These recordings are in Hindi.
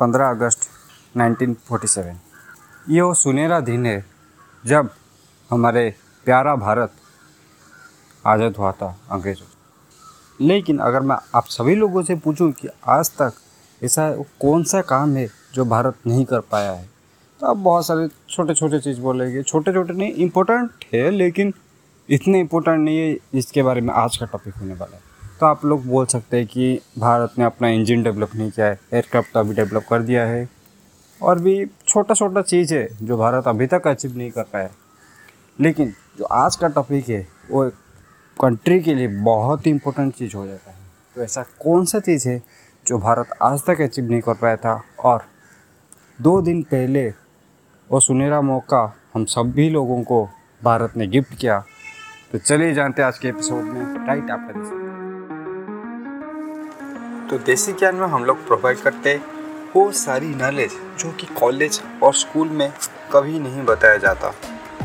15 अगस्त 1947 ये वो सुनहरा दिन है जब हमारे प्यारा भारत आज़ाद हुआ था अंग्रेज़ों से। लेकिन अगर मैं आप सभी लोगों से पूछूँ कि आज तक ऐसा कौन सा काम है जो भारत नहीं कर पाया है तो आप बहुत सारे छोटे छोटे चीज़ बोलेंगे। छोटे छोटे नहीं इम्पोर्टेंट है, लेकिन इतने इम्पोर्टेंट नहीं है जिसके बारे में आज का टॉपिक होने वाला है। तो आप लोग बोल सकते हैं कि भारत ने अपना इंजन डेवलप नहीं किया है एयरक्राफ्ट अभी डेवलप कर दिया है। और भी छोटा छोटा चीज़ है जो भारत अभी तक अचीव नहीं कर पाया। लेकिन जो आज का टॉपिक है, वो कंट्री के लिए बहुत ही इम्पोर्टेंट चीज़ हो जाता है। तो ऐसा कौन सा चीज़ है जो भारत आज तक अचीव नहीं कर पाया था? और दो दिन पहले वो सुनहरा मौका हम सभी लोगों को भारत ने गिफ्ट किया। तो चलिए जानते हैं आज के एपिसोड में। राइट आपका तो देसी ज्ञान में हम लोग प्रोवाइड करते हैं। वो सारी नॉलेज जो कि कॉलेज और स्कूल में कभी नहीं बताया जाता।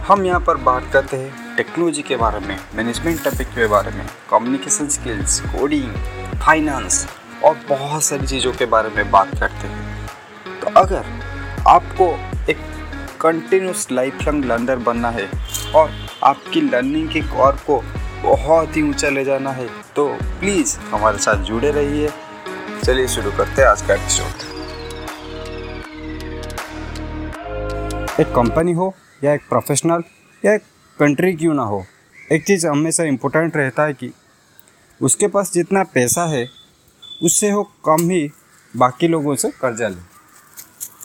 हम यहाँ पर बात करते हैं टेक्नोलॉजी के बारे में मैनेजमेंट टॉपिक के बारे में कम्युनिकेशन स्किल्स कोडिंग फाइनेंस और बहुत सारी चीज़ों के बारे में बात करते हैं। तो अगर आपको एक कंटिन्यूस लाइफ लॉन्ग लर्नर बनना है और आपकी लर्निंग के कौर को बहुत ही ऊँचा ले जाना है तो प्लीज़ हमारे साथ जुड़े रहिए। चलिए शुरू करते हैं आज का एपिसोड एक कंपनी हो या एक प्रोफेशनल या एक कंट्री क्यों ना हो, एक चीज़ हमेशा इम्पोर्टेंट रहता है कि उसके पास जितना पैसा है, उससे हो कम ही बाकी लोगों से कर्जा ले।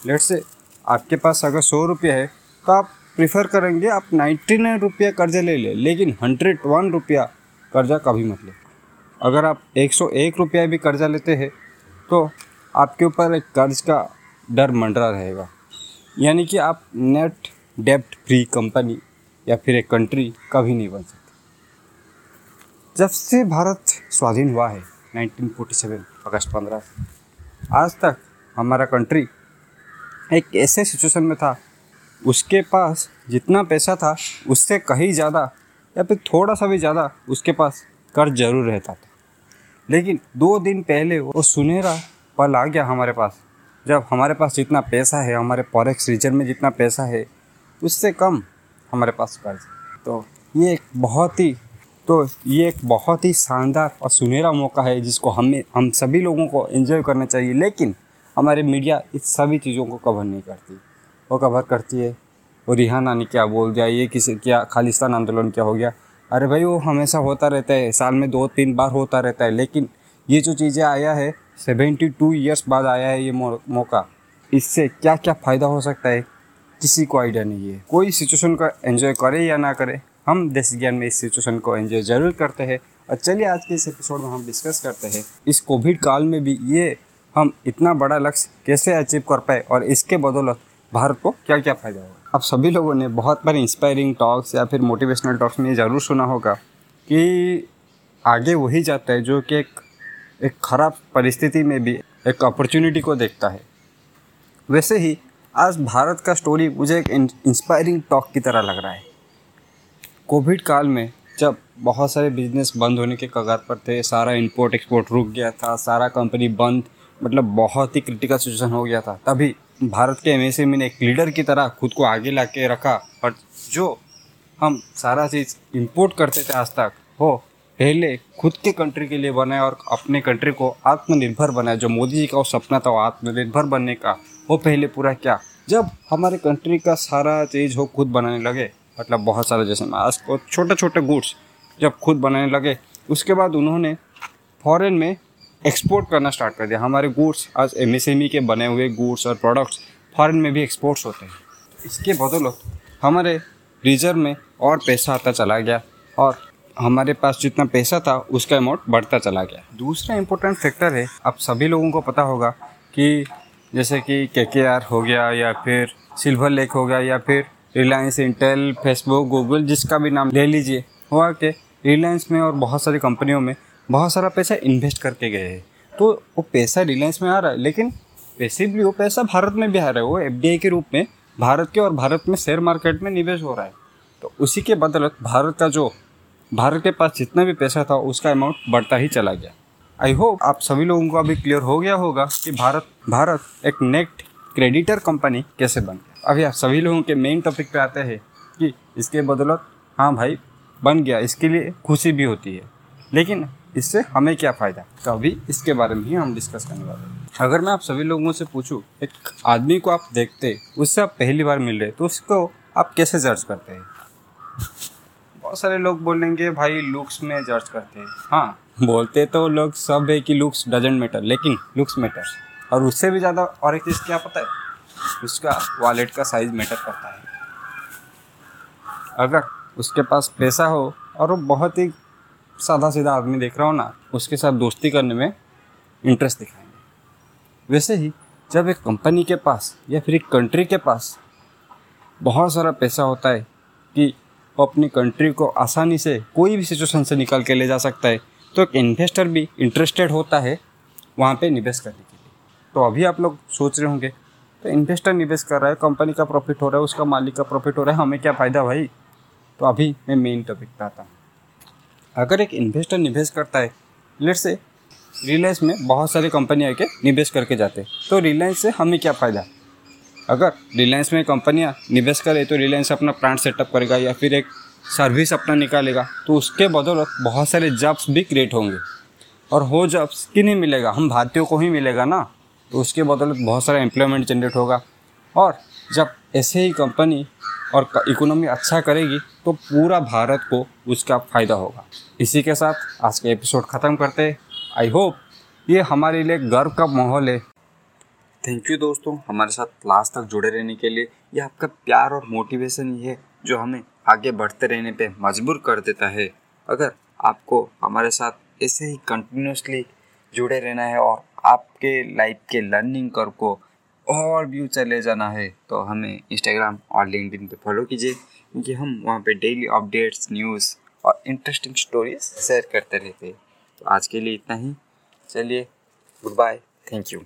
लेट से आपके पास अगर सौ रुपये है तो आप प्रिफर करेंगे आप नाइन्टी नाइन रुपया कर्जा ले लें, लेकिन हंड्रेड वन रुपया कर्जा कभी मत ले। अगर आप एक सौ एक रुपया भी कर्जा लेते हैं तो आपके ऊपर एक कर्ज का डर मंडरा रहेगा। यानी कि आप नेट डेप्ट फ्री कंपनी या फिर एक कंट्री कभी नहीं बन सकते। जब से भारत स्वाधीन हुआ है 1947 अगस्त 15 आज तक हमारा कंट्री एक ऐसे सिचुएशन में था, उसके पास जितना पैसा था, उससे कहीं ज़्यादा या फिर थोड़ा सा भी ज़्यादा उसके पास कर्ज ज़रूर रहता था। लेकिन दो दिन पहले वो सुनहरा पल आ गया हमारे पास। जब हमारे पास जितना पैसा है, हमारे फॉरेक्स रीजन में जितना पैसा है, उससे कम हमारे पास कर्ज तो ये एक बहुत ही तो ये एक बहुत ही शानदार और सुनहरा मौका है जिसको हमें, हम सभी लोगों को एंजॉय करना चाहिए, लेकिन हमारे मीडिया इस सभी चीज़ों को कवर नहीं करती। वो कवर करती है, वो रिहाना ने क्या बोल दिया, ये किसी, क्या खालिस्तान आंदोलन क्या हो गया अरे भाई, वो हमेशा होता रहता है, साल में दो तीन बार होता रहता है, लेकिन ये जो चीज़ें आया है सेवेंटी टू ईयर्स बाद आया है ये मौका, इससे क्या क्या फ़ायदा हो सकता है? किसी को आइडिया नहीं है। कोई सिचुएशन को एंजॉय करे या ना करे, हम देश ज्ञान में इस सिचुएशन को एंजॉय ज़रूर करते हैं। और चलिए, आज के इस एपिसोड में हम डिस्कस करते हैं, इस कोविड काल में भी ये हम इतना बड़ा लक्ष्य कैसे अचीव कर पाए और इसके बदौलत भारत को क्या क्या फ़ायदा होगा आप सभी लोगों ने बहुत बार इंस्पायरिंग टॉक्स या फिर मोटिवेशनल टॉक्स में ज़रूर सुना होगा कि आगे वही जाता है जो कि एक एक ख़राब परिस्थिति में भी एक अपॉर्चुनिटी को देखता है। वैसे ही आज भारत का स्टोरी मुझे एक इंस्पायरिंग टॉक की तरह लग रहा है। कोविड काल में जब बहुत सारे बिज़नेस बंद होने के कगार पर थे, सारा इंपोर्ट एक्सपोर्ट रुक गया था, सारा कंपनी बंद मतलब बहुत ही क्रिटिकल सिचुएशन हो गया था, तभी भारत के एम ने एक लीडर की तरह खुद को आगे ला के रखा। और जो हम सारा चीज़ इंपोर्ट करते थे आज तक, वो पहले खुद के कंट्री के लिए बनाए और अपने कंट्री को आत्मनिर्भर बनाए। जो मोदी जी का वो सपना था वो आत्मनिर्भर बनने का, वो पहले पूरा क्या। जब हमारे कंट्री का सारा चीज़ हो खुद बनाने लगे मतलब बहुत सारा जैसे आज को छोटे छोटे गुड्स जब खुद बनाने लगे, उसके बाद उन्होंने फॉरेन में एक्सपोर्ट करना स्टार्ट कर दिया। हमारे गुड्स आज एम e के बने हुए गुड्स और प्रोडक्ट्स फॉरेन में भी एक्सपोर्ट्स होते हैं। इसके बदौलत हमारे रिज़र्व में और पैसा आता चला गया और हमारे पास जितना पैसा था, उसका अमाउंट बढ़ता चला गया। दूसरा इम्पोर्टेंट फैक्टर है अब सभी लोगों को पता होगा कि जैसे कि के के आर हो गया या फिर सिल्वर लेक हो गया या फिर रिलायंस इंटेल फेसबुक गूगल जिसका भी नाम ले लीजिए, हुआ कि रिलायंस में और बहुत सारी कंपनियों में बहुत सारा पैसा इन्वेस्ट करके गए हैं। तो वो पैसा रिलायंस में आ रहा है, लेकिन वैसे भी वो पैसा भारत में भी आ रहा है। वो एफ़ के रूप में, भारत के और भारत में शेयर मार्केट में निवेश हो रहा है। तो उसी के बदलत भारत का जो, भारत के पास जितना भी पैसा था, उसका अमाउंट बढ़ता ही चला गया। आई होप आप सभी लोगों को अभी क्लियर हो गया होगा कि भारत भारत एक नेट क्रेडिटर कंपनी कैसे बन गया। अभी आप सभी लोगों के मेन टॉपिक पे आते हैं कि इसके बदौलत हाँ भाई, बन गया। इसके लिए खुशी भी होती है। लेकिन इससे हमें क्या फ़ायदा? तो अभी इसके बारे में ही हम डिस्कस करने वाले हैं। अगर मैं आप सभी लोगों से पूछूँ, एक आदमी को आप देखते, उससे आप पहली बार मिल रहे तो उसको आप कैसे जज करते हैं? बहुत सारे लोग बोलेंगे, भाई लुक्स में जज करते हैं। हाँ बोलते तो लोग सब है कि लुक्स डजेंट मैटर लेकिन लुक्स मैटर और उससे भी ज़्यादा और एक चीज़ क्या पता है? उसका वॉलेट का साइज़ मैटर करता है। अगर उसके पास पैसा हो, और वो बहुत ही सादा सीधा आदमी देख रहा हो ना, उसके साथ दोस्ती करने में इंटरेस्ट दिखाएँगे। वैसे ही, जब एक कंपनी के पास या फिर एक कंट्री के पास बहुत सारा पैसा होता है कि वो अपनी कंट्री को आसानी से कोई भी सिचुएशन से निकाल के ले जा सकता है तो एक इन्वेस्टर भी इंटरेस्टेड होता है वहाँ पे निवेश करने के लिए। तो अभी आप लोग सोच रहे होंगे तो इन्वेस्टर निवेश कर रहा है कंपनी का प्रॉफिट हो रहा है, उसका मालिक का प्रॉफिट हो रहा है, हमें क्या फ़ायदा भाई? तो अभी मैं मेन टॉपिक पे आता हूँ। अगर एक इन्वेस्टर निवेश करता है लेट से रिलायंस में बहुत सारी कंपनी आके निवेश करके जाते हैं तो रिलायंस से हमें क्या फ़ायदा? अगर रिलायंस में कंपनियाँ निवेश करे तो रिलायंस अपना प्लांट सेटअप करेगा या फिर एक सर्विस अपना निकालेगा तो उसके बदौलत बहुत सारे जॉब्स भी क्रिएट होंगे। और वो जॉब्स किन्हें मिलेगा? हम भारतीयों को ही मिलेगा ना? तो उसके बदौलत बहुत सारा एम्प्लॉयमेंट जनरेट होगा। और जब ऐसे ही कंपनी और इकोनॉमी अच्छा करेगी तो पूरा भारत को उसका फ़ायदा होगा। इसी के साथ आज का एपिसोड ख़त्म करते हैं। आई होप ये हमारे लिए गर्व का माहौल है। थैंक यू दोस्तों, हमारे साथ लास्ट तक जुड़े रहने के लिए। यह आपका प्यार और मोटिवेशन ही है जो हमें आगे बढ़ते रहने पे मजबूर कर देता है। अगर आपको हमारे साथ ऐसे ही कंटिन्यूसली जुड़े रहना है और आपके लाइफ के लर्निंग कर को और व्यू चले जाना है तो हमें इंस्टाग्राम और लिंकड पे फॉलो कीजिए, क्योंकि हम वहाँ पे डेली अपडेट्स न्यूज़ और इंटरेस्टिंग स्टोरीज शेयर करते रहते हैं। तो आज के लिए इतना ही। चलिए गुड बाय थैंक यू